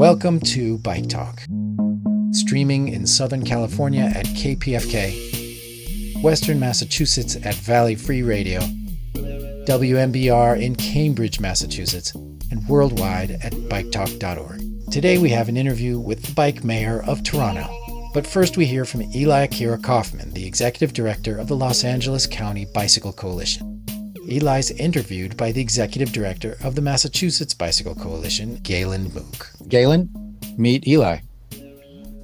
Welcome to Bike Talk, streaming in Southern California at KPFK, Western Massachusetts at Valley Free Radio, WMBR in Cambridge, Massachusetts, and worldwide at biketalk.org. Today we have an interview with the bike mayor of Toronto. But first we hear from Eli Akira Kaufman, the executive director of the Los Angeles County Bicycle Coalition. Eli's interviewed by the executive director of the Massachusetts Bicycle Coalition, Galen Mook. Galen, meet Eli.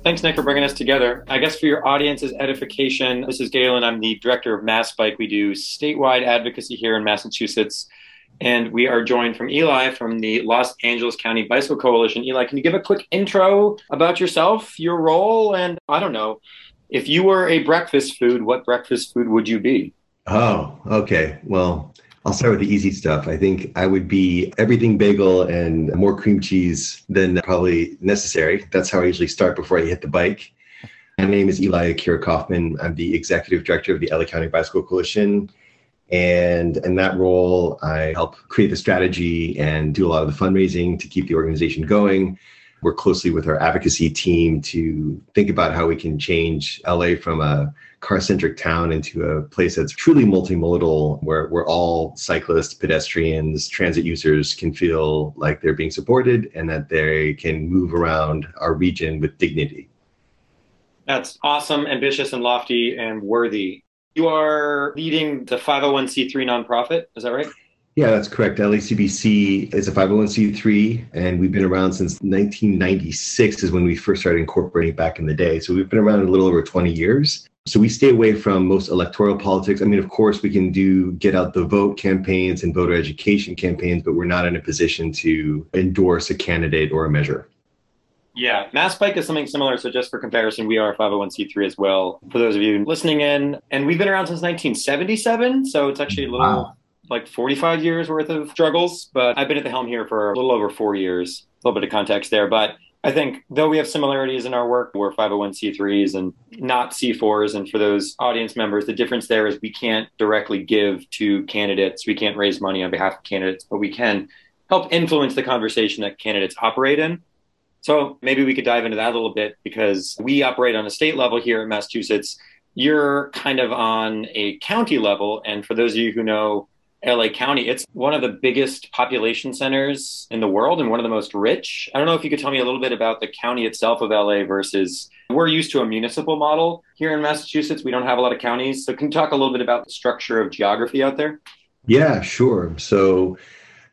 Thanks, Nick, for bringing us together. I guess for your audience's edification, this is Galen. I'm the director of Mass Bike. We do statewide advocacy here in Massachusetts. And we are joined from Eli from the Los Angeles County Bicycle Coalition. Eli, can you give a quick intro about yourself, your role, and I don't know, if you were a breakfast food, what breakfast food would you be? Oh, okay. Well, I'll start with the easy stuff. I think I would be everything bagel and more cream cheese than probably necessary. That's how I usually start before I hit the bike. My name is Eli Akira Kaufman. I'm the executive director of the LA County Bicycle Coalition. And in that role, I help create the strategy and do a lot of the fundraising to keep the organization going. Work closely with our advocacy team to think about how we can change LA from a car centric town into a place that's truly multimodal, where, where all cyclists, pedestrians, transit users can feel like they're being supported and that they can move around our region with dignity. That's awesome, ambitious, and lofty and worthy. You are leading the 501c3 nonprofit, is that right? Yeah, that's correct. LACBC is a 501c3, and we've been around since 1996, is when we first started incorporating back in the day. So we've been around a little over 20 years. So we stay away from most electoral politics. I mean, of course, we can do get out the vote campaigns and voter education campaigns, but we're not in a position to endorse a candidate or a measure. Yeah, Mass Bike is something similar. So, just for comparison, we are a 501c3 as well. For those of you listening in, and we've been around since 1977. So, it's actually a little wow. like 45 years worth of struggles. But I've been at the helm here for a little over four years. A little bit of context there. But I think though we have similarities in our work, we're 501c3s and not C4s. And for those audience members, the difference there is we can't directly give to candidates. We can't raise money on behalf of candidates, but we can help influence the conversation that candidates operate in. So maybe we could dive into that a little bit because we operate on a state level here in Massachusetts. You're kind of on a county level. And for those of you who know LA County. It's one of the biggest population centers in the world and one of the most rich. I don't know if you could tell me a little bit about the county itself of LA versus we're used to a municipal model here in Massachusetts. We don't have a lot of counties. So can you talk a little bit about the structure of geography out there? Yeah, sure. So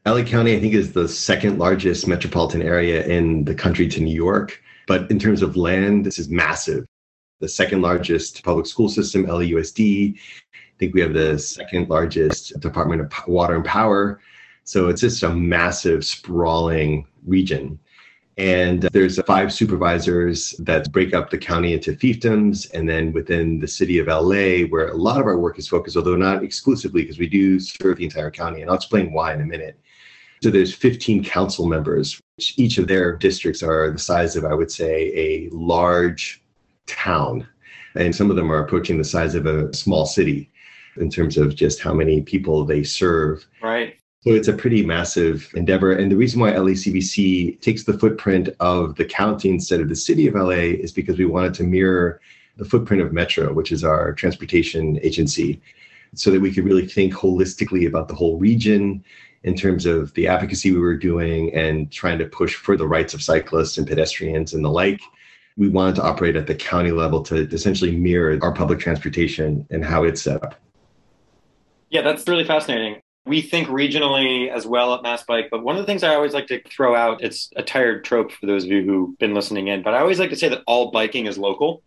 LA County, I think, is the second largest metropolitan area in the country to New York. But in terms of land, this is massive. The second largest public school system, LAUSD, think we have the second largest Department of Water and Power. So it's just a massive, sprawling region. And there's five supervisors that break up the county into fiefdoms. And then within the city of LA, where a lot of our work is focused, although not exclusively, because we do serve the entire county. And I'll explain why in a minute. So there's 15 council members, which each of their districts are the size of, I would say, a large town. And some of them are approaching the size of a small city in terms of just how many people they serve. Right. So it's a pretty massive endeavor. And the reason why LACBC takes the footprint of the county instead of the city of LA is because we wanted to mirror the footprint of Metro, which is our transportation agency, so that we could really think holistically about the whole region in terms of the advocacy we were doing and trying to push for the rights of cyclists and pedestrians and the like. We wanted to operate at the county level to essentially mirror our public transportation and how it's set up. Yeah, that's really fascinating. We think regionally as well at Mass Bike, but one of the things I always like to throw out, it's a tired trope for those of you who've been listening in, but I always like to say that all biking is local.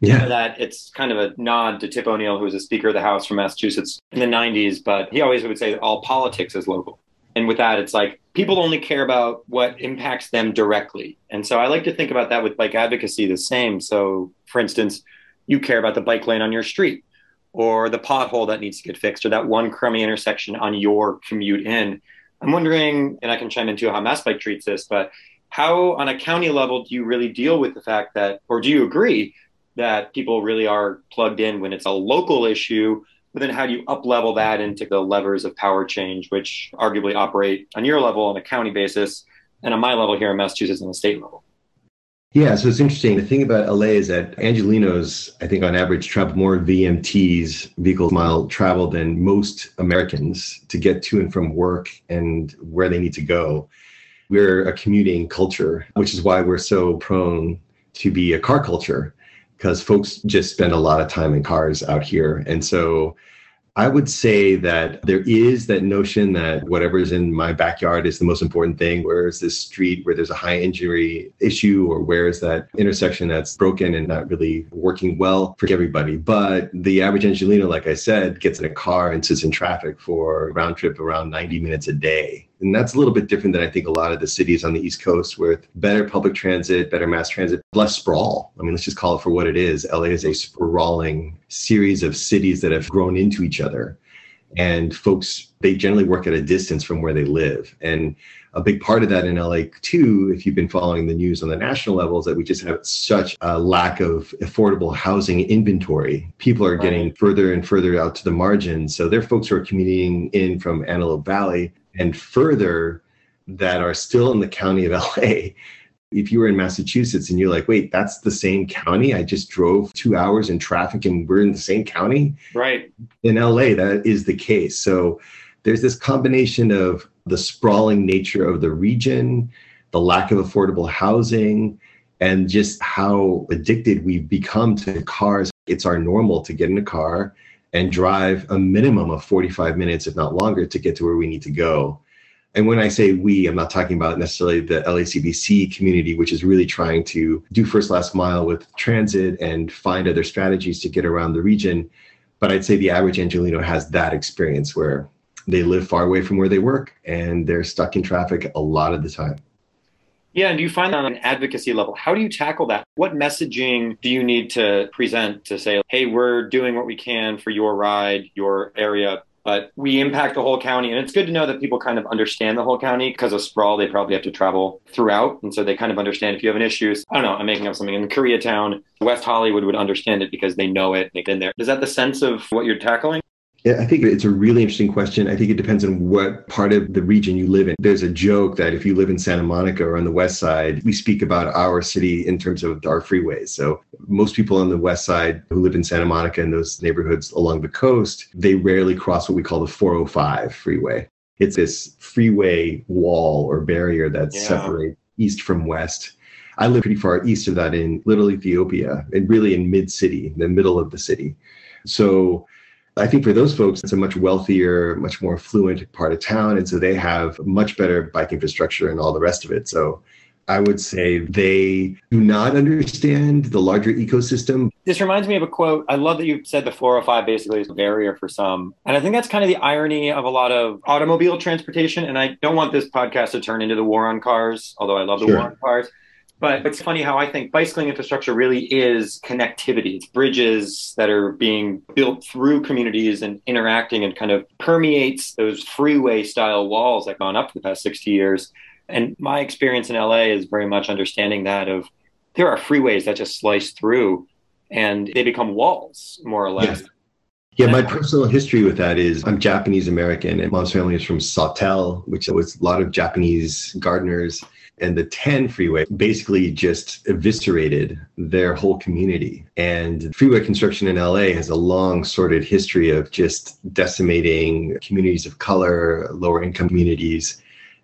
Yeah. That it's kind of a nod to Tip O'Neill, who was a Speaker of the House from Massachusetts in the 90s, but he always would say that all politics is local. And with that, it's like people only care about what impacts them directly. And so I like to think about that with bike advocacy the same. So, for instance, you care about the bike lane on your street or the pothole that needs to get fixed or that one crummy intersection on your commute in. I'm wondering, and I can chime into how MassBike treats this, but how on a county level do you really deal with the fact that, or do you agree that people really are plugged in when it's a local issue? But then how do you up level that into the levers of power change, which arguably operate on your level on a county basis? and on my level here in Massachusetts on the state level. Yeah, so it's interesting. The thing about LA is that Angelenos, I think on average, travel more VMTs, vehicle mile travel, than most Americans to get to and from work and where they need to go. We're a commuting culture, which is why we're so prone to be a car culture because folks just spend a lot of time in cars out here. And so I would say that there is that notion that whatever's in my backyard is the most important thing. Where is this street where there's a high injury issue, or where is that intersection that's broken and not really working well for everybody? But the average Angeleno, like I said, gets in a car and sits in traffic for round trip around 90 minutes a day. And that's a little bit different than I think a lot of the cities on the East Coast with better public transit, better mass transit, less sprawl. I mean, let's just call it for what it is. LA is a sprawling series of cities that have grown into each other. And folks, they generally work at a distance from where they live. And a big part of that in LA too, if you've been following the news on the national level, is that we just have such a lack of affordable housing inventory. People are getting further and further out to the margins. So there are folks who are commuting in from Antelope Valley and further that are still in the county of LA. If you were in Massachusetts and you're like, wait, that's the same county. I just drove two hours in traffic and we're in the same county. Right. In LA, that is the case. So there's this combination of the sprawling nature of the region, the lack of affordable housing, and just how addicted we've become to cars. It's our normal to get in a car and drive a minimum of 45 minutes, if not longer, to get to where we need to go. And when I say we, I'm not talking about necessarily the LACBC community, which is really trying to do first last mile with transit and find other strategies to get around the region. But I'd say the average Angeleno has that experience where they live far away from where they work and they're stuck in traffic a lot of the time. Yeah, and do you find that on an advocacy level? How do you tackle that? What messaging do you need to present to say, hey, we're doing what we can for your ride, your area, but we impact the whole county. And it's good to know that people kind of understand the whole county because of sprawl, they probably have to travel throughout. And so they kind of understand if you have an issue. I don't know, I'm making up something in Koreatown, West Hollywood would understand it because they know it, they've been there. Is that the sense of what you're tackling? Yeah, I think it's a really interesting question. I think it depends on what part of the region you live in. There's a joke that if you live in Santa Monica or on the west side, we speak about our city in terms of our freeways. So most people on the west side who live in Santa Monica and those neighborhoods along the coast, they rarely cross what we call the 405 freeway. It's this freeway wall or barrier that yeah. separates east from west. I live pretty far east of that in Little Ethiopia and really in mid city, the middle of the city. So I think for those folks, it's a much wealthier, much more affluent part of town. And so they have much better bike infrastructure and all the rest of it. So I would say they do not understand the larger ecosystem. This reminds me of a quote. I love that you said the 405 basically is a barrier for some. And I think that's kind of the irony of a lot of automobile transportation. And I don't want this podcast to turn into the war on cars, although I love the sure. war on cars. But it's funny how I think bicycling infrastructure really is connectivity. It's bridges that are being built through communities and interacting and kind of permeates those freeway style walls that have gone up for the past 60 years. And my experience in LA is very much understanding that of there are freeways that just slice through and they become walls more or less. Yeah. Yeah, my personal history with that is I'm Japanese American and mom's family is from Sawtelle, which was a lot of Japanese gardeners and the 10 freeway basically just eviscerated their whole community. And freeway construction in LA has a long sordid history of just decimating communities of color, lower income communities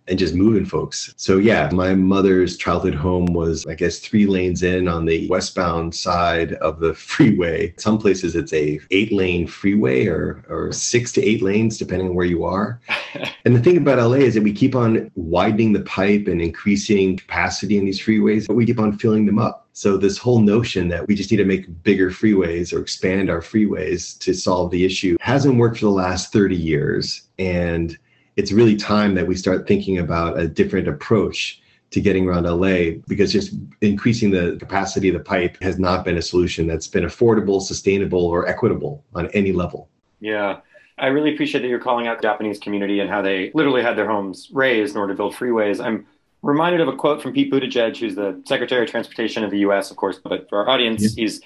and just moving folks. So yeah, my mother's childhood home was, I guess, three lanes in on the westbound side of the freeway. Some places it's a eight lane freeway or or six to eight lanes, depending on where you are. and the thing about LA is that we keep on widening the pipe and increasing capacity in these freeways, but we keep on filling them up. So this whole notion that we just need to make bigger freeways or expand our freeways to solve the issue hasn't worked for the last 30 years. And it's really time that we start thinking about a different approach to getting around LA because just increasing the capacity of the pipe has not been a solution that's been affordable, sustainable, or equitable on any level. Yeah. I really appreciate that you're calling out the Japanese community and how they literally had their homes razed in order to build freeways. I'm reminded of a quote from Pete Buttigieg, who's the Secretary of Transportation of the US, of course, but for our audience, yeah. he's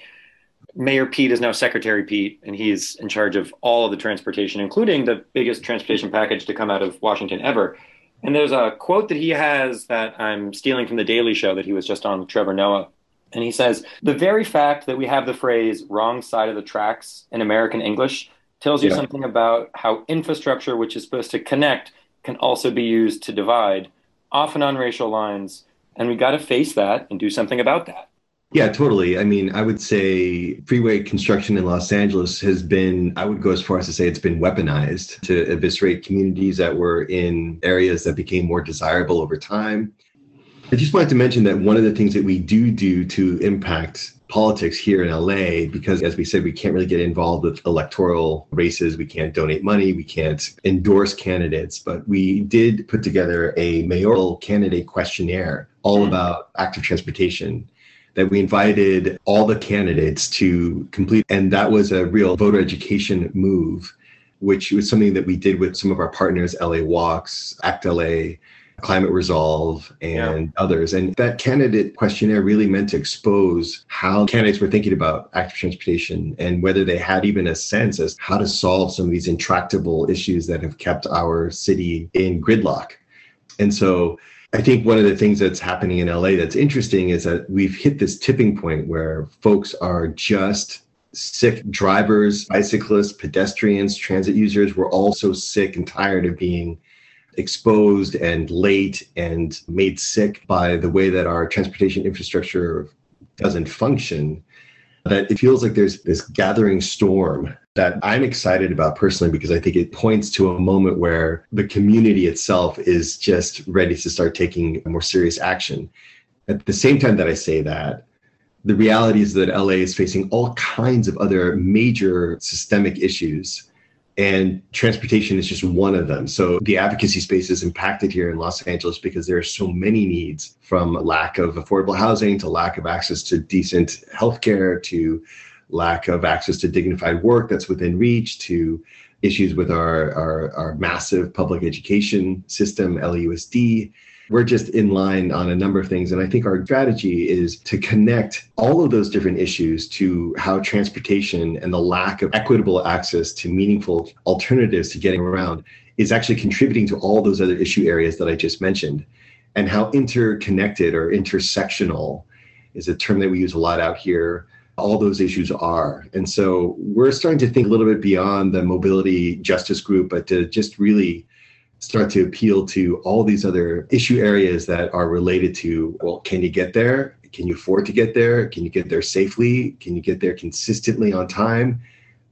Mayor Pete is now Secretary Pete, and he's in charge of all of the transportation, including the biggest transportation package to come out of Washington ever. And there's a quote that he has that I'm stealing from the Daily Show that he was just on with Trevor Noah. And he says, The very fact that we have the phrase wrong side of the tracks in American English tells you yeah. something about how infrastructure, which is supposed to connect, can also be used to divide, often on racial lines. And we got to face that and do something about that. Yeah, totally. I mean, I would say freeway construction in Los Angeles has been, I would go as far as to say it's been weaponized to eviscerate communities that were in areas that became more desirable over time. I just wanted to mention that one of the things that we do do to impact politics here in LA, because as we said, we can't really get involved with electoral races. We can't donate money. We can't endorse candidates. But we did put together a mayoral candidate questionnaire all mm. about active transportation that we invited all the candidates to complete. And that was a real voter education move, which was something that we did with some of our partners, LA Walks, ACT LA, Climate Resolve, and yeah. others. And that candidate questionnaire really meant to expose how candidates were thinking about active transportation and whether they had even a sense as how to solve some of these intractable issues that have kept our city in gridlock. And so I think one of the things that's happening in LA that's interesting is that we've hit this tipping point where folks are just sick drivers, bicyclists, pedestrians, transit users. We're all so sick and tired of being exposed and late and made sick by the way that our transportation infrastructure doesn't function that it feels like there's this gathering storm that I'm excited about personally because I think it points to a moment where the community itself is just ready to start taking more serious action. At the same time that I say that, the reality is that LA is facing all kinds of other major systemic issues and transportation is just one of them. So the advocacy space is impacted here in Los Angeles because there are so many needs from lack of affordable housing to lack of access to decent healthcare to lack of access to dignified work that's within reach to issues with our, our, our massive public education system, LAUSD we're just in line on a number of things. And I think our strategy is to connect all of those different issues to how transportation and the lack of equitable access to meaningful alternatives to getting around is actually contributing to all those other issue areas that I just mentioned. And how interconnected or intersectional is a term that we use a lot out here all those issues are. And so we're starting to think a little bit beyond the mobility justice group, but to just really start to appeal to all these other issue areas that are related to well, can you get there? Can you afford to get there? Can you get there safely? Can you get there consistently on time?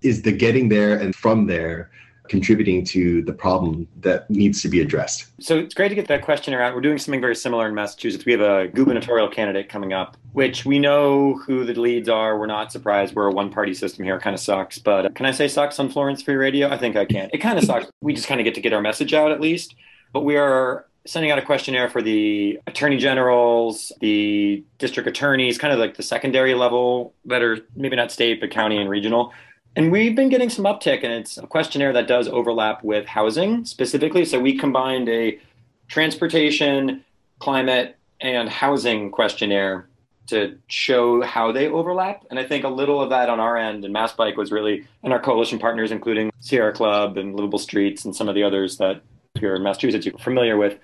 Is the getting there and from there contributing to the problem that needs to be addressed. So it's great to get that question around. We're doing something very similar in Massachusetts. We have a gubernatorial candidate coming up, which we know who the leads are. We're not surprised. We're a one party system here. It kind of sucks. But uh, can I say sucks on Florence Free Radio? I think I can. It kind of sucks. We just kind of get to get our message out at least. But we are sending out a questionnaire for the attorney generals, the district attorneys, kind of like the secondary level that are maybe not state, but county and regional and we've been getting some uptick, and it's a questionnaire that does overlap with housing specifically. So we combined a transportation, climate, and housing questionnaire to show how they overlap. And I think a little of that on our end and Mass Bike was really, and our coalition partners, including Sierra Club and Livable Streets and some of the others that here in Massachusetts you're familiar with.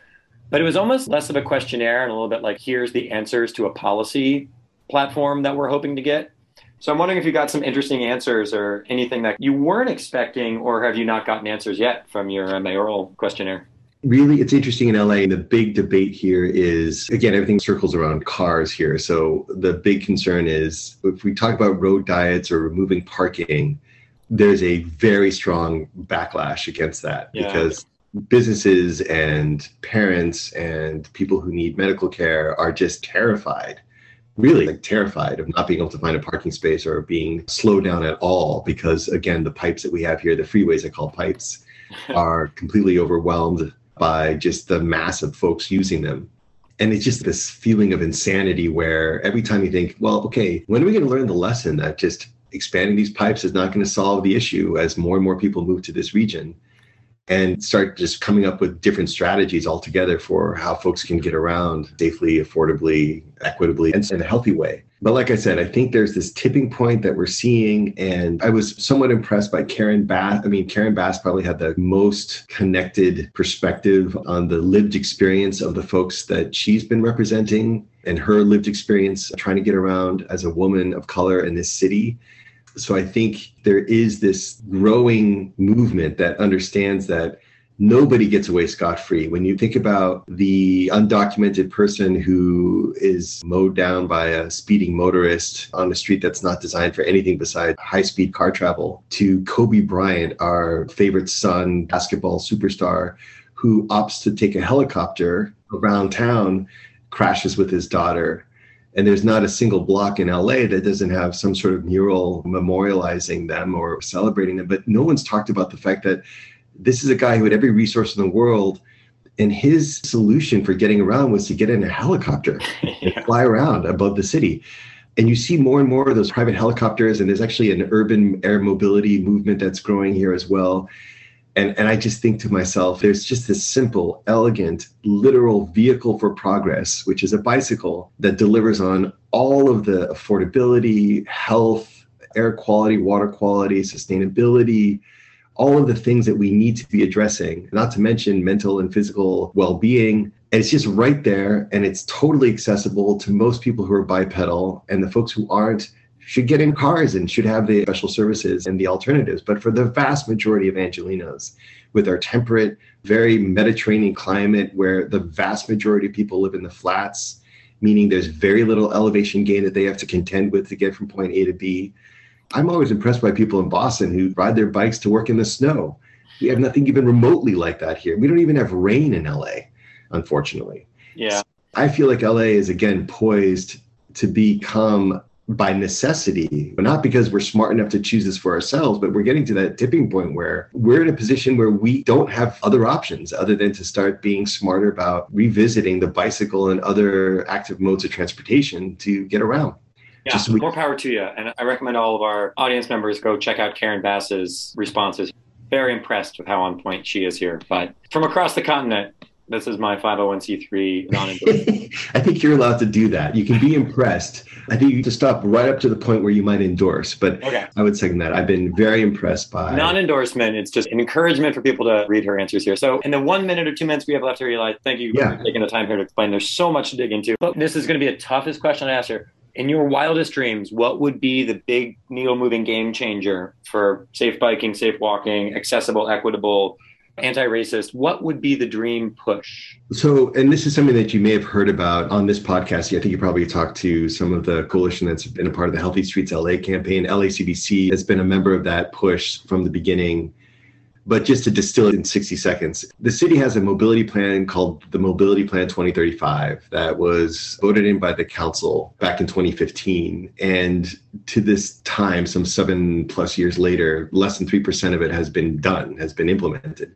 But it was almost less of a questionnaire and a little bit like, here's the answers to a policy platform that we're hoping to get. So I'm wondering if you got some interesting answers or anything that you weren't expecting, or have you not gotten answers yet from your uh, mayoral questionnaire? Really, it's interesting in LA. The big debate here is again, everything circles around cars here. So the big concern is if we talk about road diets or removing parking, there's a very strong backlash against that yeah. because businesses and parents and people who need medical care are just terrified really? like terrified of not being able to find a parking space or being slowed down at all because again the pipes that we have here the freeways i call pipes are completely overwhelmed by just the mass of folks using them. And it's just this feeling of insanity where every time you think well okay when are we going to learn the lesson that just expanding these pipes is not going to solve the issue as more and more people move to this region and start just coming up with different strategies altogether for how folks can get around safely, affordably, equitably, and in a healthy way. But like I said, I think there's this tipping point that we're seeing. And I was somewhat impressed by Karen Bass. I mean, Karen Bass probably had the most connected perspective on the lived experience of the folks that she's been representing and her lived experience trying to get around as a woman of color in this city so I think there is this growing movement that understands that nobody gets away scot free. When you think about the undocumented person who is mowed down by a speeding motorist on a street that's not designed for anything besides high speed car travel, to Kobe Bryant, our favorite son, basketball superstar, who opts to take a helicopter around town, crashes with his daughter, and there's not a single block in LA that doesn't have some sort of mural memorializing them or celebrating them. But no one's talked about the fact that this is a guy who had every resource in the world. And his solution for getting around was to get in a helicopter yeah. and fly around above the city. And you see more and more of those private helicopters, and there's actually an urban air mobility movement that's growing here as well and and i just think to myself there's just this simple elegant literal vehicle for progress which is a bicycle that delivers on all of the affordability health air quality water quality sustainability all of the things that we need to be addressing not to mention mental and physical well-being. And it's just right there and it's totally accessible to most people who are bipedal and the folks who aren't should get in cars and should have the special services and the alternatives. But for the vast majority of Angelenos, with our temperate, very Mediterranean climate where the vast majority of people live in the flats, meaning there's very little elevation gain that they have to contend with to get from point A to B. I'm always impressed by people in Boston who ride their bikes to work in the snow. We have nothing even remotely like that here. We don't even have rain in LA, unfortunately. Yeah. I feel like LA is again poised to become by necessity, but not because we're smart enough to choose this for ourselves, but we're getting to that tipping point where we're in a position where we don't have other options other than to start being smarter about revisiting the bicycle and other active modes of transportation to get around. Yeah, Just we- more power to you. And I recommend all of our audience members go check out Karen Bass's responses. Very impressed with how on point she is here. But from across the continent, this is my 501c3 non-endorsement. I think you're allowed to do that. You can be impressed. I think you have to stop right up to the point where you might endorse. But okay. I would second that. I've been very impressed by non-endorsement. It's just an encouragement for people to read her answers here. So in the one minute or two minutes we have left here, Eli, thank you yeah. for taking the time here to explain. There's so much to dig into. But this is going to be a toughest question to ask her. In your wildest dreams, what would be the big needle moving game changer for safe biking, safe walking, accessible, equitable, anti-racist what would be the dream push? So and this is something that you may have heard about on this podcast. I think you probably talked to some of the coalition that's been a part of the healthy streets la campaign. LACBC has been a member of that push from the beginning but just to distill it in 60 seconds, the city has a mobility plan called the Mobility Plan 2035 that was voted in by the council back in 2015. And to this time, some seven plus years later, less than 3% of it has been done, has been implemented.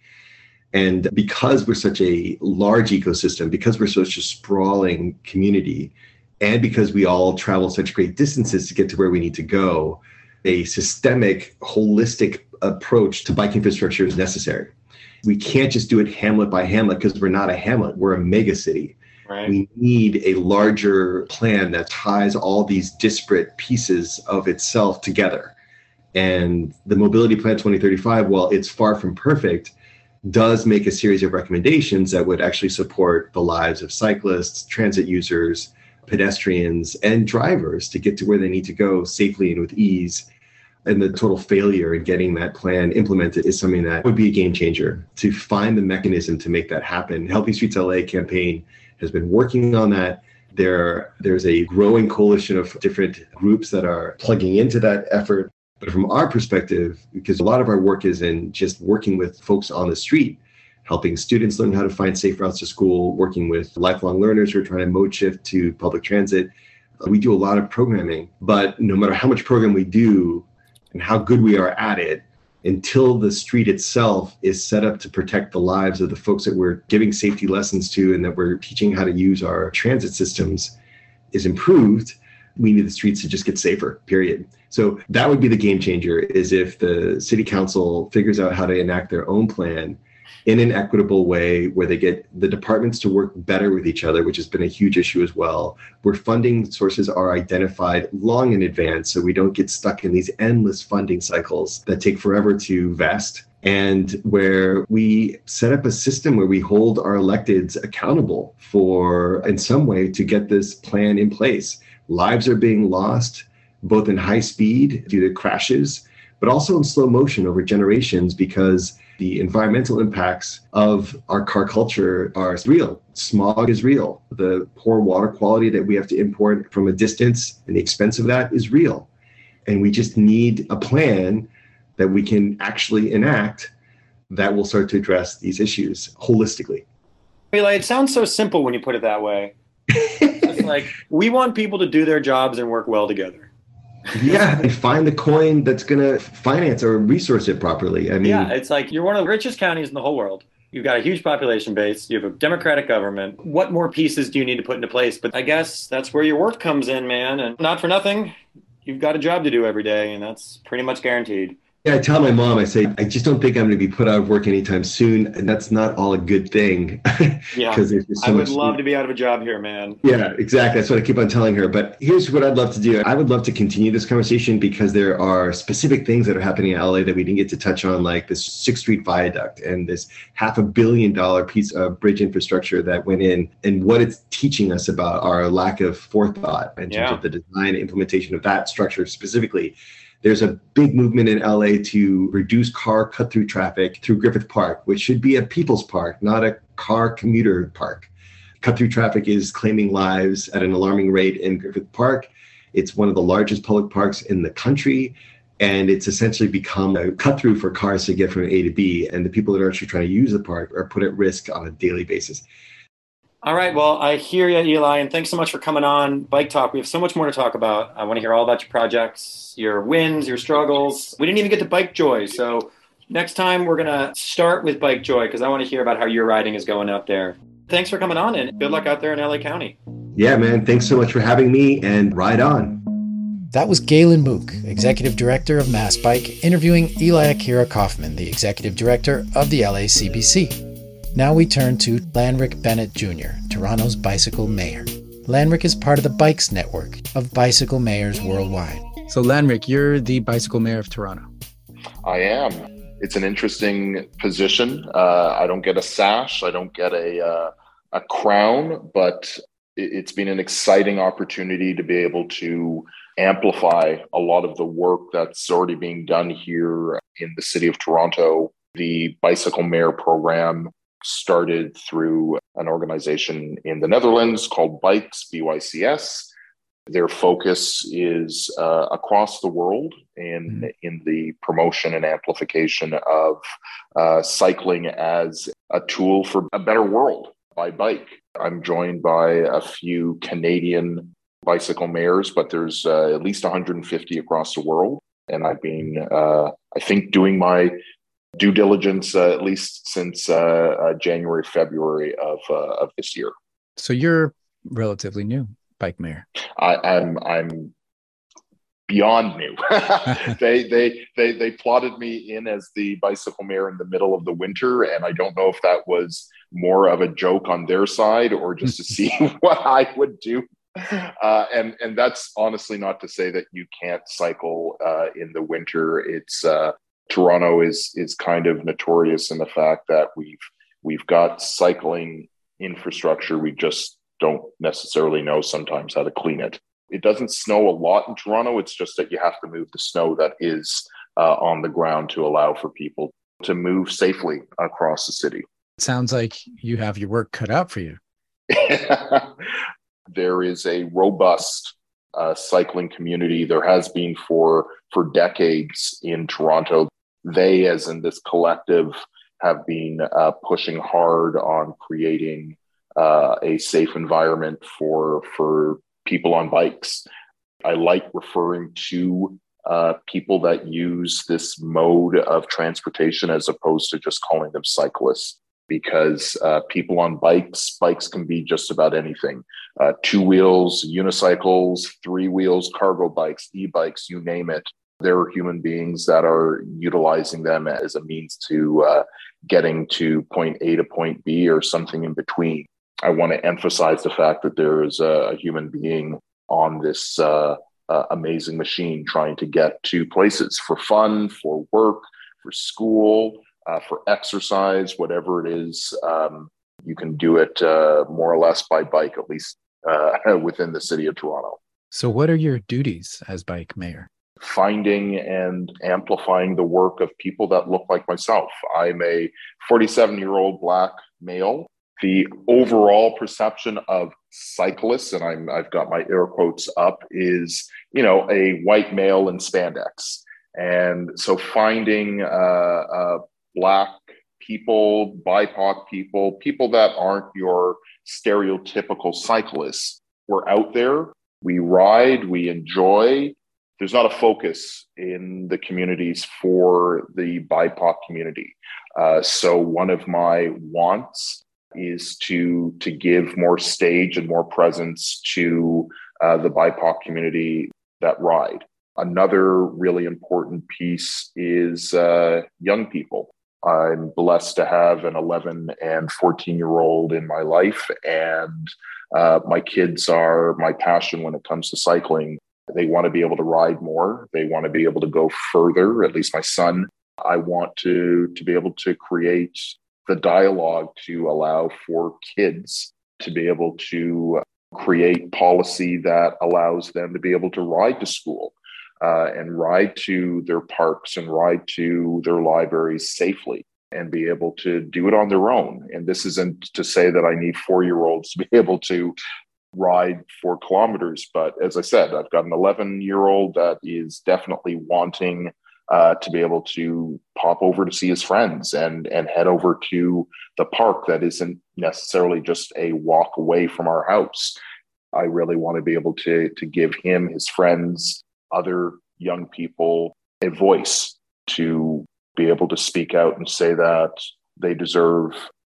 And because we're such a large ecosystem, because we're such a sprawling community, and because we all travel such great distances to get to where we need to go, a systemic, holistic approach to bike infrastructure is necessary. We can't just do it hamlet by hamlet because we're not a hamlet, we're a mega city. Right. We need a larger plan that ties all these disparate pieces of itself together. And the Mobility Plan 2035, while it's far from perfect, does make a series of recommendations that would actually support the lives of cyclists, transit users, pedestrians, and drivers to get to where they need to go safely and with ease and the total failure in getting that plan implemented is something that would be a game changer to find the mechanism to make that happen. Healthy Streets LA campaign has been working on that. There, there's a growing coalition of different groups that are plugging into that effort. But from our perspective, because a lot of our work is in just working with folks on the street, helping students learn how to find safe routes to school, working with lifelong learners who are trying to mode shift to public transit. We do a lot of programming, but no matter how much program we do, and how good we are at it until the street itself is set up to protect the lives of the folks that we're giving safety lessons to and that we're teaching how to use our transit systems is improved we need the streets to just get safer period. So that would be the game changer is if the city council figures out how to enact their own plan in an equitable way where they get the departments to work better with each other, which has been a huge issue as well, where funding sources are identified long in advance so we don't get stuck in these endless funding cycles that take forever to vest and where we set up a system where we hold our electeds accountable for in some way to get this plan in place. Lives are being lost both in high speed due to crashes but also in slow motion over generations because the environmental impacts of our car culture are real. Smog is real. The poor water quality that we have to import from a distance and the expense of that is real. And we just need a plan that we can actually enact that will start to address these issues holistically. Eli, it sounds so simple when you put it that way. it's like we want people to do their jobs and work well together. Yeah, and find the coin that's going to finance or resource it properly. I mean, yeah, it's like you're one of the richest counties in the whole world. You've got a huge population base. You have a democratic government. What more pieces do you need to put into place? But I guess that's where your work comes in, man. And not for nothing, you've got a job to do every day, and that's pretty much guaranteed. Yeah, I tell my mom, I say, I just don't think I'm going to be put out of work anytime soon. And that's not all a good thing. yeah. Because so I would love to be out of a job here, man. Yeah, exactly. That's what I keep on telling her. But here's what I'd love to do. I would love to continue this conversation because there are specific things that are happening in LA that we didn't get to touch on, like this Sixth Street Viaduct and this half a billion dollar piece of bridge infrastructure that went in and what it's teaching us about our lack of forethought in terms yeah. of the design implementation of that structure specifically there's a big movement in LA to reduce car cut through traffic through Griffith Park, which should be a people's park, not a car commuter park. Cut through traffic is claiming lives at an alarming rate in Griffith Park. It's one of the largest public parks in the country. And it's essentially become a cut through for cars to get from A to B. And the people that are actually trying to use the park are put at risk on a daily basis. All right. Well, I hear you, Eli, and thanks so much for coming on Bike Talk. We have so much more to talk about. I want to hear all about your projects, your wins, your struggles. We didn't even get to Bike Joy. So next time we're going to start with Bike Joy because I want to hear about how your riding is going out there. Thanks for coming on and good luck out there in LA County. Yeah, man. Thanks so much for having me and ride on. That was Galen Mook, Executive Director of Mass Bike, interviewing Eli Akira Kaufman, the Executive Director of the LACBC. Now we turn to Lanrick Bennett Jr., Toronto's bicycle mayor. Lanrick is part of the BYCS Network of bicycle mayors worldwide. So, Lanrick, you're the bicycle mayor of Toronto. I am. It's an interesting position. Uh, I don't get a sash, I don't get a, uh, a crown, but it's been an exciting opportunity to be able to amplify a lot of the work that's already being done here in the city of Toronto. The Bicycle Mayor program started through an organization in the Netherlands called Bikes, BYCS. Their focus is uh, across the world in, mm-hmm. in the promotion and amplification of uh, cycling as a tool for a better world by bike. I'm joined by a few Canadian bicycle mayors, but there's uh, at least 150 across the world. And I've been, uh, I think, doing my due diligence uh, at least since uh, uh, January, February of uh, of this year. So you're relatively new, bike mayor. I, I'm I'm beyond new. they, they they they plotted me in as the bicycle mayor in the middle of the winter, and I don't know if that was more of a joke on their side or just to see what I would do. Uh, and and that's honestly not to say that you can't cycle uh, in the winter. It's uh, Toronto is is kind of notorious in the fact that we've we've got cycling infrastructure. We just don't necessarily know sometimes how to clean it. It doesn't snow a lot in Toronto. It's just that you have to move the snow that is uh, on the ground to allow for people to move safely across the city. It sounds like you have your work cut out for you. there is a robust uh, cycling community. There has been for for decades in Toronto they, as in this collective, have been uh, pushing hard on creating uh, a safe environment for for people on bikes. I like referring to uh, people that use this mode of transportation as opposed to just calling them cyclists because uh, people on bikes, bikes can be just about anything uh, two wheels, unicycles, three wheels, cargo bikes, e bikes, you name it There are human beings that are utilizing them as a means to uh, getting to point A to point B or something in between. I want to emphasize the fact that there is a, human being on this uh, uh, amazing machine trying to get to places for fun, for work, for school, uh, for exercise, whatever it is. Um, you can do it uh, more or less by bike, at least uh, within the city of Toronto. So, what are your duties as bike mayor? Finding and amplifying the work of people that look like myself. I'm a 47 year old black male. The overall perception of cyclists, and I'm, I've got my air quotes up, is you know a white male in spandex. And so, finding uh, uh, black people, BIPOC people, people that aren't your stereotypical cyclists, we're out there we ride, we enjoy. There's not a focus in the communities for the BIPOC community. Uh, so one of my wants is to to give more stage and more presence to uh, the BIPOC community that ride. Another really important piece is uh, young people. I'm blessed to have an 11 and 14 year old in my life, and uh, my kids are my passion when it comes to cycling. They want to be able to ride more. They want to be able to go further. At least my son. I want to to be able to create the dialogue to allow for kids to be able to create policy that allows them to be able to ride to school uh, and ride to their parks and ride to their libraries safely and be able to do it on their own. And this isn't to say that I need four year olds to be able to ride four kilometers. But as I said, I've got an 11 year old that is definitely wanting uh, to be able to pop over to see his friends and and head over to the park that isn't necessarily just a walk away from our house. I really want to be able to to give him, his friends, other young people a voice to be able to speak out and say that they deserve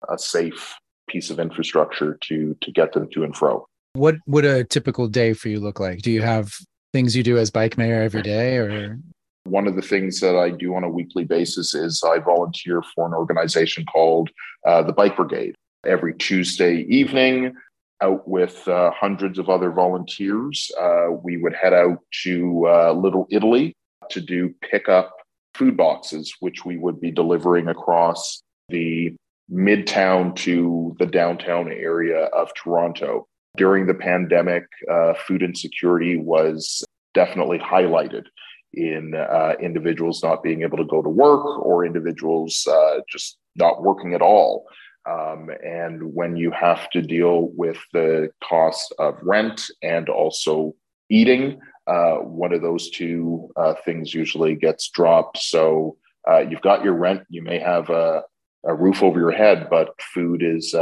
a safe piece of infrastructure to to get them to and fro. What would a typical day for you look like? Do you have things you do as bike mayor every day or one of the things that I do on a weekly basis is I volunteer for an organization called uh, the Bike Brigade. Every Tuesday evening, out with uh, hundreds of other volunteers, uh, we would head out to uh, Little Italy to do pickup food boxes, which we would be delivering across the midtown to the downtown area of Toronto. During the pandemic, uh, food insecurity was definitely highlighted in uh, individuals not being able to go to work or individuals uh, just not working at all. Um, and when you have to deal with the cost of rent and also eating, uh, one of those two uh, things usually gets dropped. So uh, you've got your rent, you may have a, a roof over your head, but food is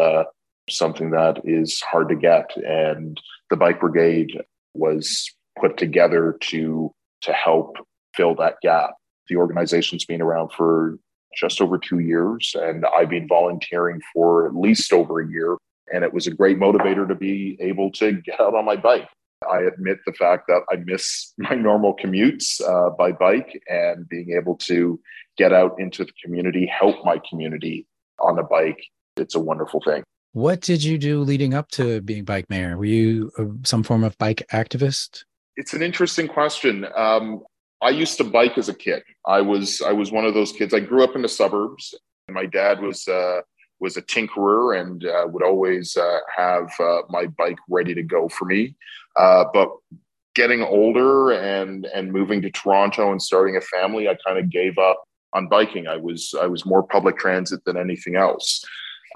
something that is hard to get. And the Bike Brigade was put together to to help fill that gap. The organization's been around for just over two years, and I've been volunteering for at least over a year. And it was a great motivator to be able to get out on my bike I admit the fact that I miss my normal commutes uh, by bike and being able to get out into the community, help my community on a bike. It's a wonderful thing. What did you do leading up to being bike mayor? Were you some form of bike activist? It's an interesting question. Um, I used to bike as a kid. I was I was one of those kids. I grew up in the suburbs. And my dad was uh, was a tinkerer and uh, would always uh, have uh, my bike ready to go for me. Uh, but getting older and and moving to Toronto and starting a family, I kind of gave up on biking. I was I was more public transit than anything else.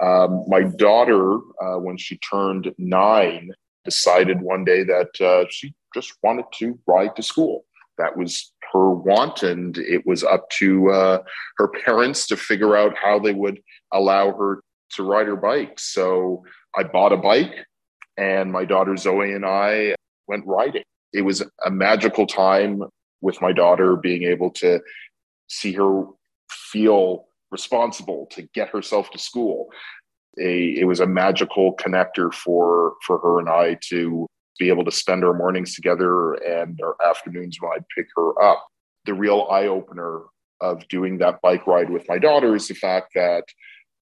Um, my daughter, uh, when she turned nine, decided one day that uh, she just wanted to ride to school. That was her want, and it was up to uh, her parents to figure out how they would allow her to ride her bike. So I bought a bike and my daughter Zoe and I went riding. It was a magical time with my daughter being able to see her feel responsible to get herself to school. A, it was a magical connector for for her and I to be able to spend our mornings together and our afternoons when I'd pick her up. the real eye opener of doing that bike ride with my daughter is the fact that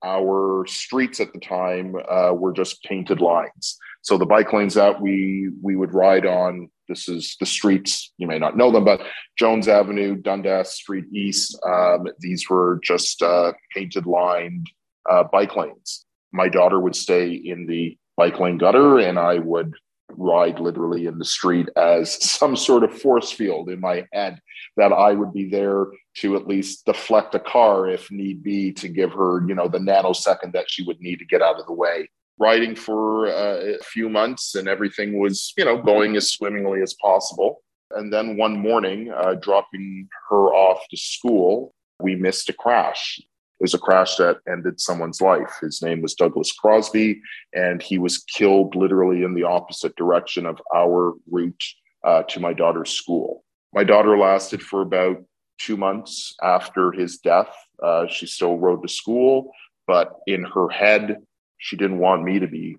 our streets at the time uh, were just painted lines. So the bike lanes that we we would ride on, this is the streets. You may not know them, but Jones Avenue, Dundas Street East. Um, these were just uh, painted lined uh, bike lanes. My daughter would stay in the bike lane gutter, and I would ride literally in the street as some sort of force field in my head that I would be there to at least deflect a car if need be to give her, you know, the nanosecond that she would need to get out of the way. Riding for uh, a few months and everything was, you know, going as swimmingly as possible. And then one morning, uh, dropping her off to school, we missed a crash. It was a crash that ended someone's life. His name was Douglas Crosby, and he was killed literally in the opposite direction of our route uh, to my daughter's school. My daughter lasted for about two months after his death. Uh, she still rode to school, but in her head, she didn't want me to be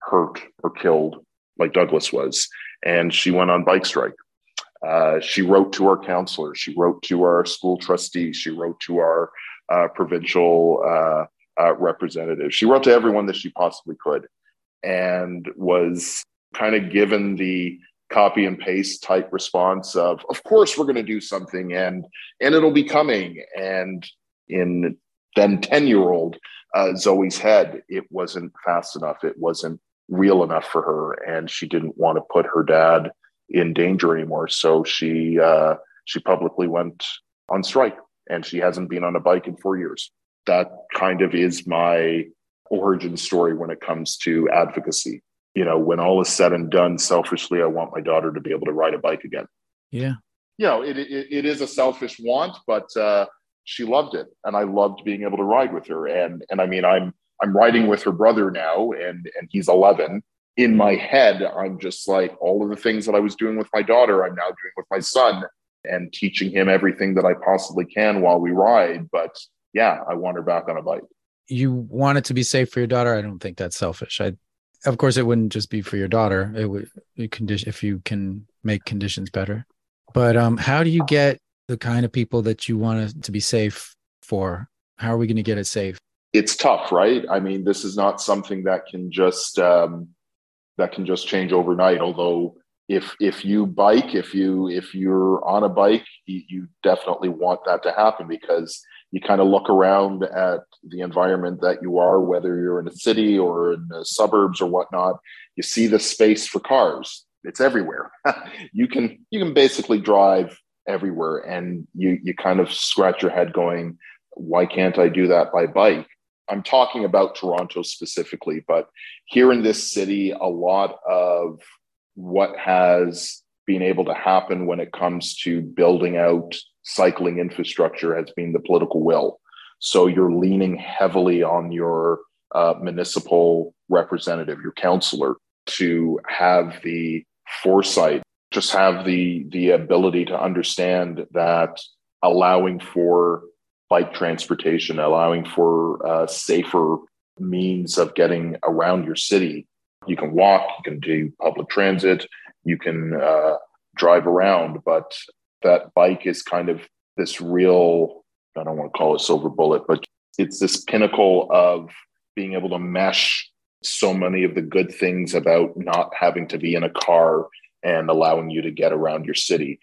hurt or killed like Douglas was. And she went on bike strike. Uh, she wrote to our counselor. She wrote to our school trustee. She wrote to our uh, provincial uh, uh, representative. She wrote to everyone that she possibly could and was kind of given the copy and paste type response of of course we're going to do something and and it'll be coming and in then 10 year old uh, zoe's head it wasn't fast enough it wasn't real enough for her and she didn't want to put her dad in danger anymore so she uh, she publicly went on strike and she hasn't been on a bike in four years that kind of is my origin story when it comes to advocacy you know, when all is said and done, selfishly, I want my daughter to be able to ride a bike again. Yeah. You know, it, it, it is a selfish want, but uh, she loved it. And I loved being able to ride with her. And, and I mean, I'm, I'm riding with her brother now and, and he's 11. In my head, I'm just like all of the things that I was doing with my daughter, I'm now doing with my son and teaching him everything that I possibly can while we ride. But yeah, I want her back on a bike. You want it to be safe for your daughter. I don't think that's selfish. I of course it wouldn't just be for your daughter it would condition if you can make conditions better but um how do you get the kind of people that you want to be safe for how are we going to get it safe it's tough right i mean this is not something that can just um that can just change overnight although if if you bike if you if you're on a bike you, you definitely want that to happen because you kind of look around at the environment that you are, whether you're in a city or in the suburbs or whatnot, you see the space for cars. It's everywhere. you can you can basically drive everywhere, and you you kind of scratch your head going, why can't I do that by bike? I'm talking about Toronto specifically, but here in this city, a lot of what has been able to happen when it comes to building out cycling infrastructure has been the political will. So you're leaning heavily on your uh, municipal representative, your councillor, to have the foresight, just have the the ability to understand that allowing for bike transportation, allowing for uh, safer means of getting around your city. You can walk, you can do public transit, you can uh, drive around, but that bike is kind of this real, I don't want to call it silver bullet, but it's this pinnacle of being able to mesh so many of the good things about not having to be in a car and allowing you to get around your city.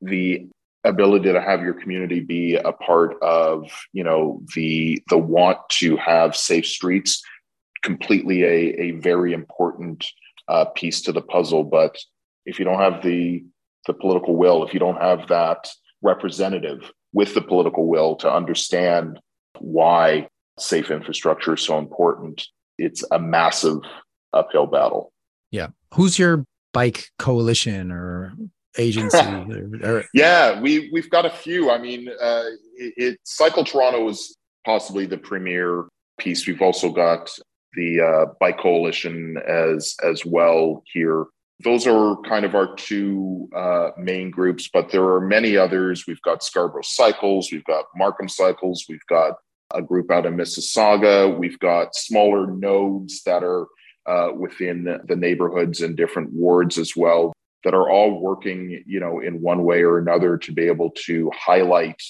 The ability to have your community be a part of, you know, the the want to have safe streets, completely a, a very important uh, piece to the puzzle. But if you don't have the the political will, if you don't have that representative with the political will to understand why safe infrastructure is so important, it's a massive uphill battle. Yeah. Who's your bike coalition or agency? or, or... Yeah, we we've got a few. I mean, uh, it, it, Cycle Toronto is possibly the premier piece. We've also got the uh, bike coalition as as well here those are kind of our two uh, main groups, but there are many others. We've got Scarborough Cycles, we've got Markham Cycles, we've got a group out in Mississauga, we've got smaller nodes that are uh, within the neighborhoods and different wards as well. that are all working, you know, in one way or another to be able to highlight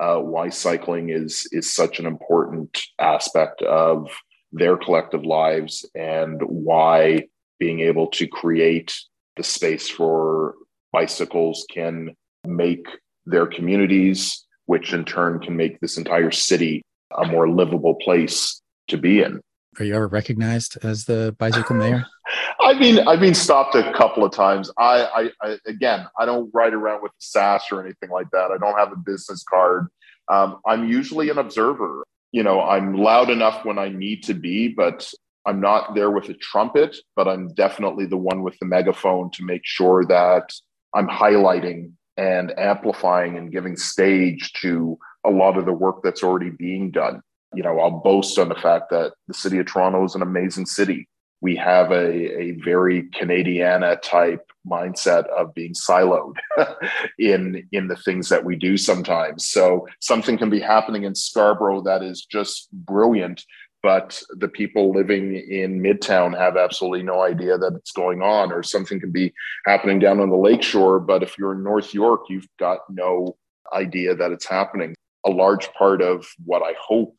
uh, why cycling is is such an important aspect of their collective lives and why being able to create the space for bicycles can make their communities, which in turn can make this entire city a more livable place to be in. Are you ever recognized as the bicycle mayor? I mean, I've been stopped a couple of times. I, I, I, again, I don't ride around with a sash or anything like that. I don't have a business card. Um, I'm usually an observer. You know, I'm loud enough when I need to be, but I'm not there with a trumpet. But I'm definitely the one with the megaphone to make sure that I'm highlighting and amplifying and giving stage to a lot of the work that's already being done. You know, I'll boast on the fact that the city of Toronto is an amazing city. We have a, a very Canadiana type mindset of being siloed in in the things that we do sometimes. So something can be happening in Scarborough that is just brilliant, but the people living in Midtown have absolutely no idea that it's going on, or something can be happening down on the lakeshore. But if you're in North York, you've got no idea that it's happening. A large part of what I hope,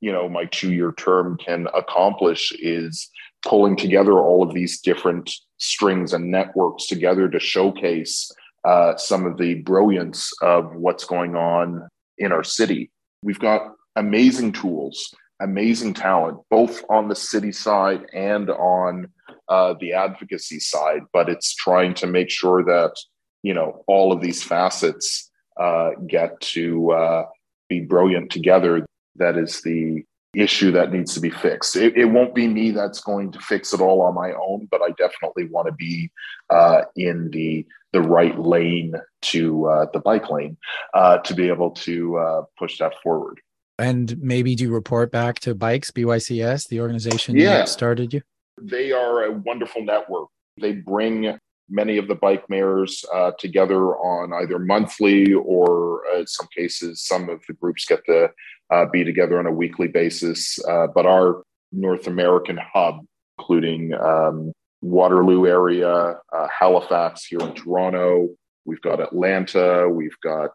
you know, my two year term can accomplish is pulling together all of these different strings and networks together to showcase uh, some of the brilliance of what's going on in our city. We've got amazing tools amazing talent, both on the city side and on uh, the advocacy side. But it's trying to make sure that you know all of these facets uh, get to uh, be brilliant together. That is the issue that needs to be fixed. It, it, won't be me that's going to fix it all on my own, but I definitely want to be uh, in the the right lane to uh, the bike lane uh, to be able to uh, push that forward. And maybe do you report back to Bikes BYCS, the organization yeah. that started you? They are a wonderful network. They bring many of the bike mayors uh, together on either monthly or uh, in some cases, some of the groups get to uh, be together on a weekly basis. Uh, but our North American hub, including um, Waterloo area, uh, Halifax here in Toronto, we've got Atlanta, we've got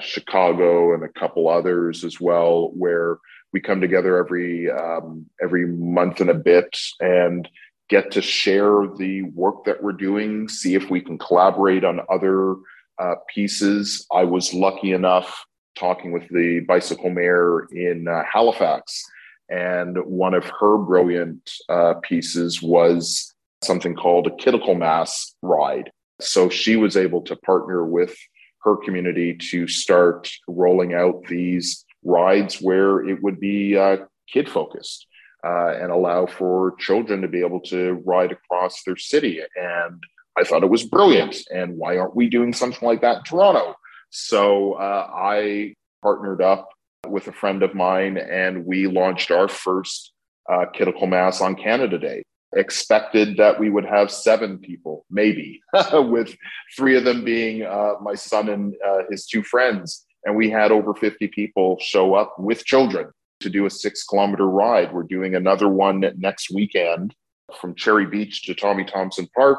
Chicago and a couple others as well, where we come together every um, every month and a bit and get to share the work that we're doing, see if we can collaborate on other uh, pieces. I was lucky enough talking with the bicycle mayor in uh, Halifax, and one of her brilliant uh, pieces was something called a kidical mass ride. So she was able to partner with her community to start rolling out these rides where it would be uh, kid focused uh, and allow for children to be able to ride across their city. And I thought it was brilliant. And why aren't we doing something like that in Toronto? So uh, I partnered up with a friend of mine and we launched our first uh, mass on Canada Day expected that we would have seven people, maybe, with three of them being uh, my son and uh, his two friends. And we had over 50 people show up with children to do a six kilometer ride. We're doing another one next weekend from Cherry Beach to Tommy Thompson Park,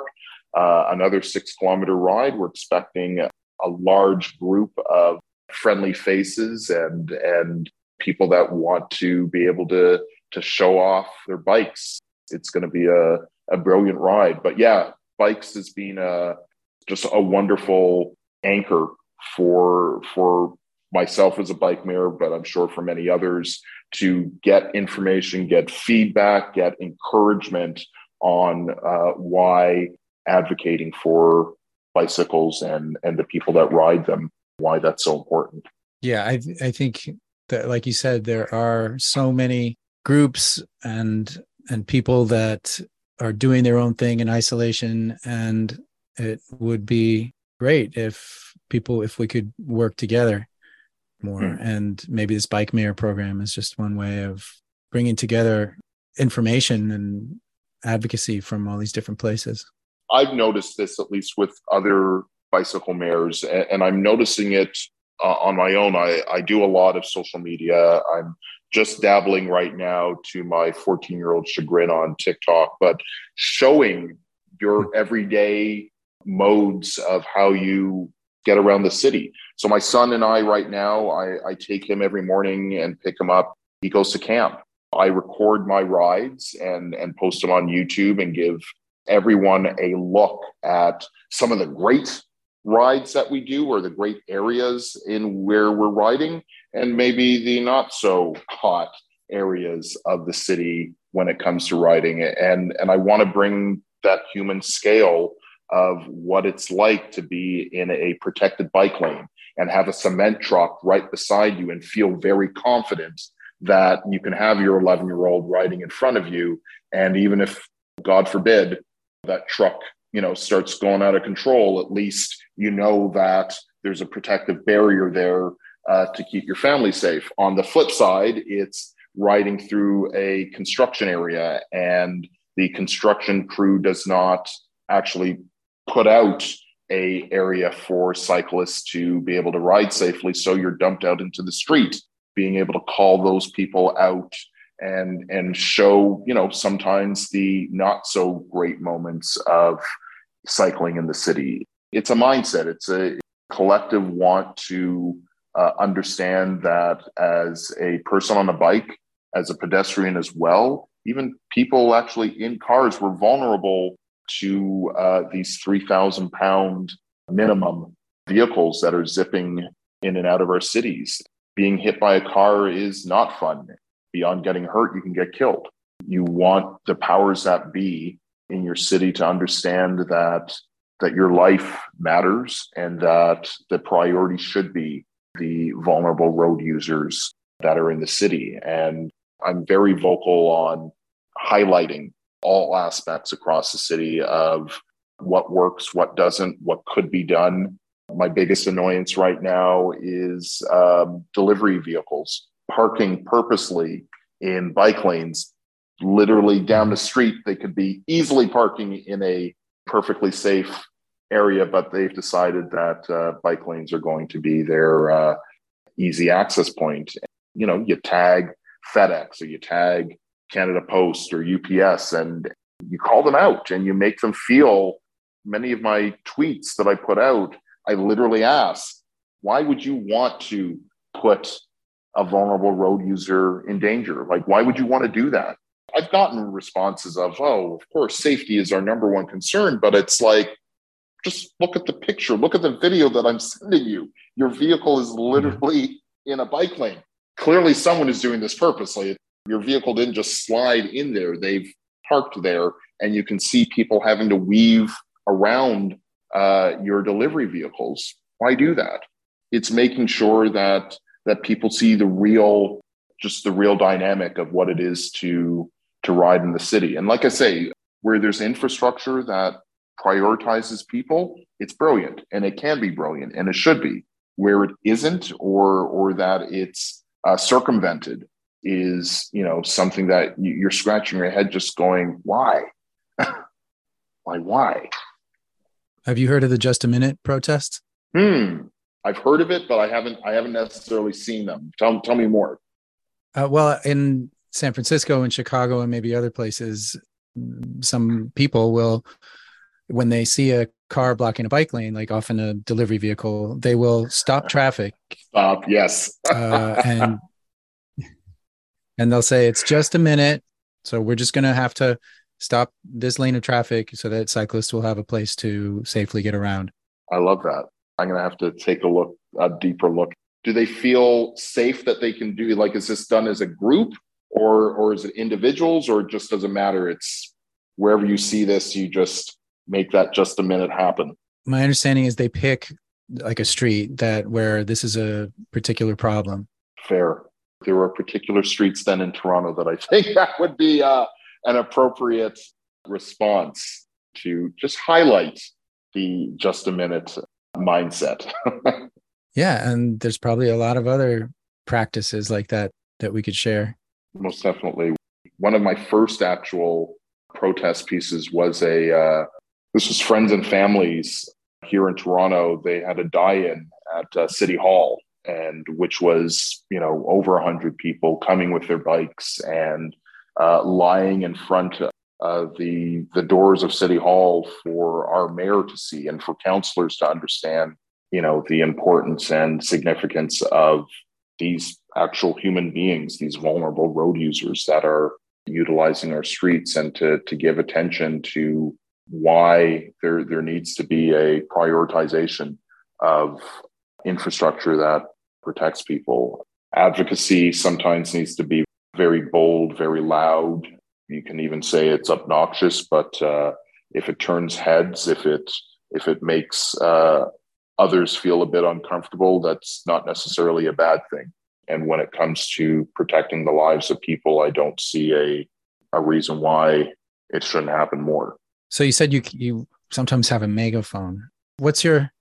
uh, another six kilometer ride. We're expecting a, large group of friendly faces and, and people that want to be able to, to show off their BYCS it's going to be a, a brilliant ride. But yeah, bikes has been a, just a wonderful anchor for for myself as a bike mayor, but I'm sure for many others to get information, get feedback, get encouragement on uh, why advocating for bicycles and and the people that ride them, why that's so important. Yeah, I I think that like you said, there are so many groups and and people that are doing their own thing in isolation and it would be great if people if we could work together more mm. and maybe this bike mayor program is just one way of bringing together information and advocacy from all these different places i've noticed this at least with other bicycle mayors and, i'm noticing it uh, on my own I, I do a lot of social media i'm just dabbling right now to my 14 year old chagrin on TikTok, but showing your hmm. everyday modes of how you get around the city. So my son and I right now, I, I take him every morning and pick him up. He goes to camp. I record my rides and and post them on YouTube and give everyone a look at some of the great rides that we do or the great areas in where we're riding and maybe the not so hot areas of the city when it comes to riding and and I want to bring that human scale of what it's like to be in a protected bike lane and have a cement truck right beside you and feel very confident that you can have your 11 year old riding in front of you. And even if god forbid that truck you know starts going out of control at least you know that there's a protective barrier there uh, to keep your family safe. On the flip side it's riding through a construction area and the construction crew does not actually put out a area for cyclists to be able to ride safely so you're dumped out into the street being able to call those people out and and show you know sometimes the not so great moments of cycling in the city. It's a mindset. It's a collective want to uh, understand that as a person on a bike as a pedestrian as well even people actually in cars were vulnerable to uh, these 3,000 pound minimum vehicles that are zipping in and out of our cities. Being hit by a car is not fun. Beyond getting hurt, you can get killed. You want the powers that be in your city to understand that that your life matters and that the priority should be the vulnerable road users that are in the city. And I'm very vocal on highlighting all aspects across the city of what works, what doesn't, what could be done. My biggest annoyance right now is um, delivery vehicles parking purposely in bike lanes, literally down the street. They could be easily parking in a perfectly safe area, but they've decided that uh, bike lanes are going to be their uh, easy access point. You know, you tag FedEx or you tag Canada Post or UPS and you call them out and you make them feel many of my tweets that I put out, I literally ask, why would you want to put a vulnerable road user in danger? Like, why would you want to do that? I've gotten responses of, oh, of course, safety is our number one concern, but it's like, just look at the picture, look at the video that I'm sending you. Your vehicle is mm-hmm. literally in a bike lane. Clearly, someone is doing this purposely. Your vehicle didn't just slide in there, they've parked there, and you can see people having to weave around uh, your delivery vehicles. Why do that? It's making sure that that people see the real, just the real dynamic of what it is to to ride in the city. And like I say, where there's infrastructure that prioritizes people, it's brilliant, and it can be brilliant, and it should be. Where it isn't, or or that it's uh, circumvented is you know something that you're scratching your head just going why? Why why? Have you heard of the just a minute protest? Hmm. I've heard of it but i haven't i haven't necessarily seen them. Tell, tell me more. Uh, well in san francisco and chicago and maybe other places some people will when they see a car blocking a bike lane like often a delivery vehicle they will stop traffic. Stop yes. Uh, and and they'll say it's just a minute. So we're just going to have to stop this lane of traffic so that cyclists will have a place to safely get around. I love that. I'm going to have to take a look a deeper look. Do they feel safe that they can do like is this done as a group or or is it individuals or it just doesn't matter? It's wherever you see this you just make that just a minute happen. My understanding is they pick like a street that where this is a particular problem. Fair there are particular streets then in Toronto that I think that would be uh, an appropriate response to just highlight the just a minute mindset. yeah, and there's probably a lot of other practices like that that we could share. Most definitely. One of my first actual protest pieces was a uh, this was friends and families here in Toronto. They had a die-in at uh, City Hall and which was you know over 100 people coming with their bikes and uh, lying in front of the the doors of City Hall for our mayor to see and for councillors to understand, you know, the importance and significance of these actual human beings, these vulnerable road users that are utilizing our streets, and to to give attention to why there there needs to be a prioritization of infrastructure that protects people. Advocacy sometimes needs to be very bold, very loud. You can even say it's obnoxious, but uh, if it turns heads, if it if it makes uh, others feel a bit uncomfortable, that's not necessarily a bad thing. And when it comes to protecting the lives of people, I don't see a a reason why it shouldn't happen more. So you said you you sometimes have a megaphone. What's your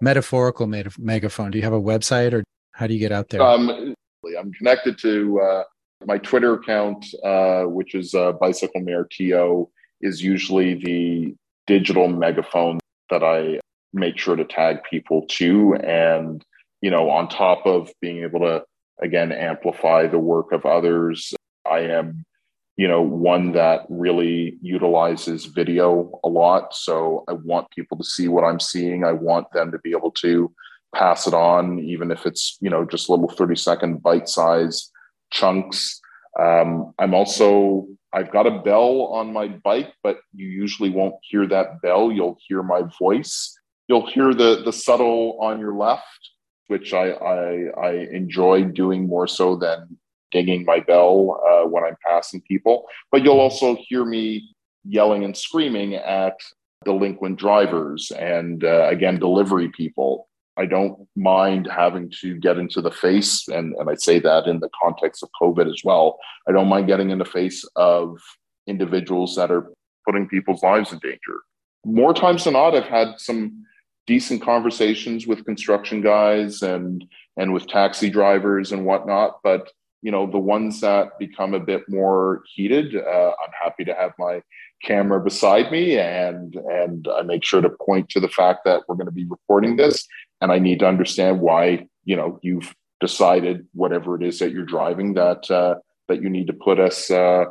metaphorical megaphone? Do you have a website or how do you get out there? Um, I'm connected to uh, my Twitter account, uh, which is uh, Bicycle Mayor TO, is usually the digital megaphone that I make sure to tag people to. And, you know, on top of being able to, again, amplify the work of others, I am, you know, one that really utilizes video a lot. So I want people to see what I'm seeing. I want them to be able to pass it on, even if it's, you know, just little 30 second bite size chunks. Um, I'm also, I've got a bell on my bike, but you usually won't hear that bell. You'll hear my voice. You'll hear the, the subtle on your left, which I, I, I enjoy doing more so than dinging my bell uh, when I'm passing people. But you'll also hear me yelling and screaming at delinquent drivers and uh, again delivery people I don't mind having to get into the face, and, and I say that in the context of COVID as well. I don't mind getting in the face of individuals that are putting people's lives in danger. More times than not, I've had some decent conversations with construction guys and and with taxi drivers and whatnot. But you know, the ones that become a bit more heated, uh, I'm happy to have my camera beside me and and I make sure to point to the fact that we're going to be recording this and I need to understand why you know you've decided whatever it is that you're driving that uh, that you need to put us uh,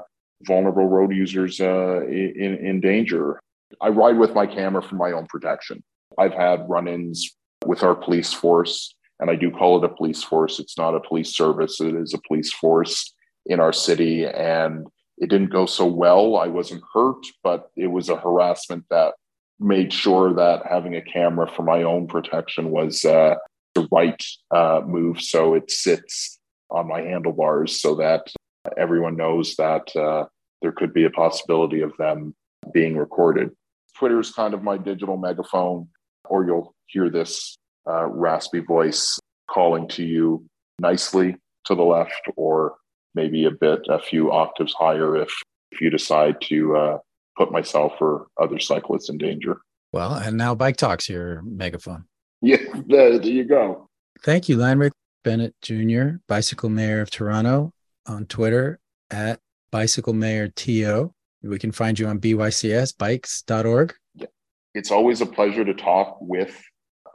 vulnerable road users uh, in in danger. I ride with my camera for my own protection. I've had run-ins with our police force, and I do call it a police force. It's not a police service; it is a police force in our city, and it didn't go so well. I wasn't hurt, but it was a harassment that made sure that having a camera for my own protection was uh, the right uh, move. So it sits on my handlebars so that everyone knows that uh, there could be a possibility of them being recorded. Twitter is kind of my digital megaphone, or you'll hear this uh, raspy voice calling to you nicely to the left, or maybe a bit, a few octaves higher if, if you decide to uh, put myself or other cyclists in danger. Well, and now Bike Talk's your megaphone. Yeah, there, there you go. Thank you, Lanrick Bennett Jr., Bicycle Mayor of Toronto, on Twitter at Bicycle Mayor TO. We can find you on BYCS bycsbikes.org. Yeah. It's always a pleasure to talk with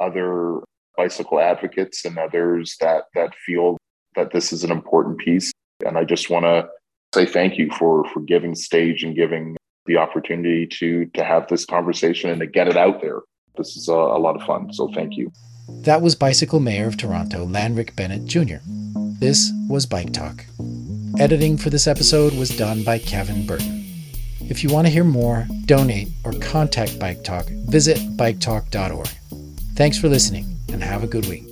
other bicycle advocates and others that that feel that this is an important piece. And I just want to say thank you for for giving stage and giving the opportunity to to have this conversation and to get it out there. This is a, a lot of fun. So thank you. That was Bicycle Mayor of Toronto, Lanrick Bennett Jr. This was Bike Talk. Editing for this episode was done by Kevin Burton. If you want to hear more, donate, or contact Bike Talk, visit biketalk.org. Thanks for listening and have a good week.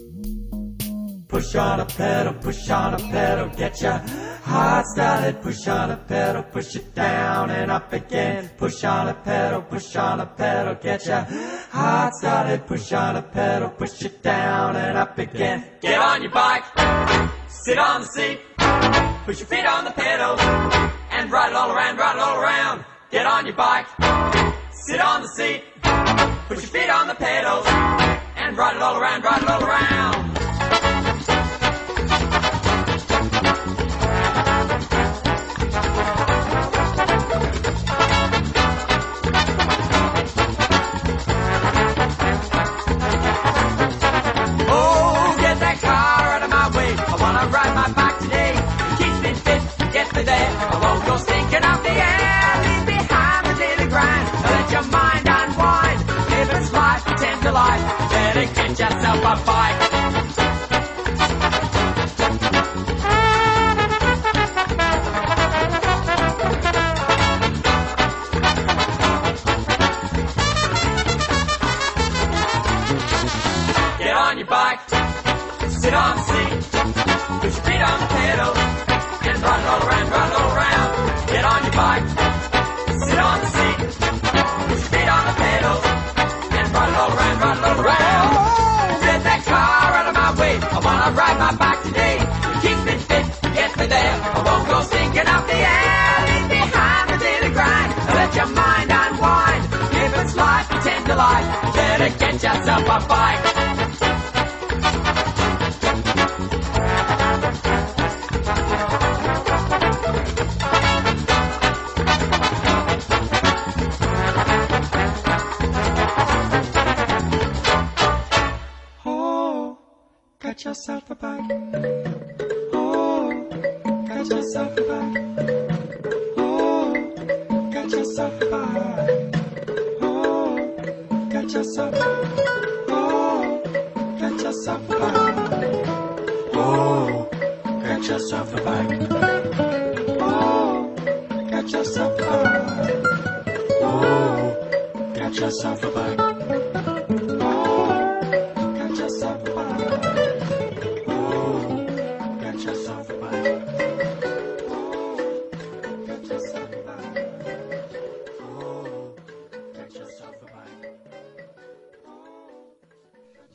Push on a pedal, push on a pedal, get ya Heart started, push on a pedal, push it down and up again. Push on a pedal, push on a pedal, get ya. Heart started, push on a pedal, push it down and up again. Get on your bike, sit on the seat, push your feet on the pedals, and ride it all around, ride it all around. Get on your bike, sit on the seat, push your feet on the pedals, and ride it all around, ride it all around. Yourself a. better get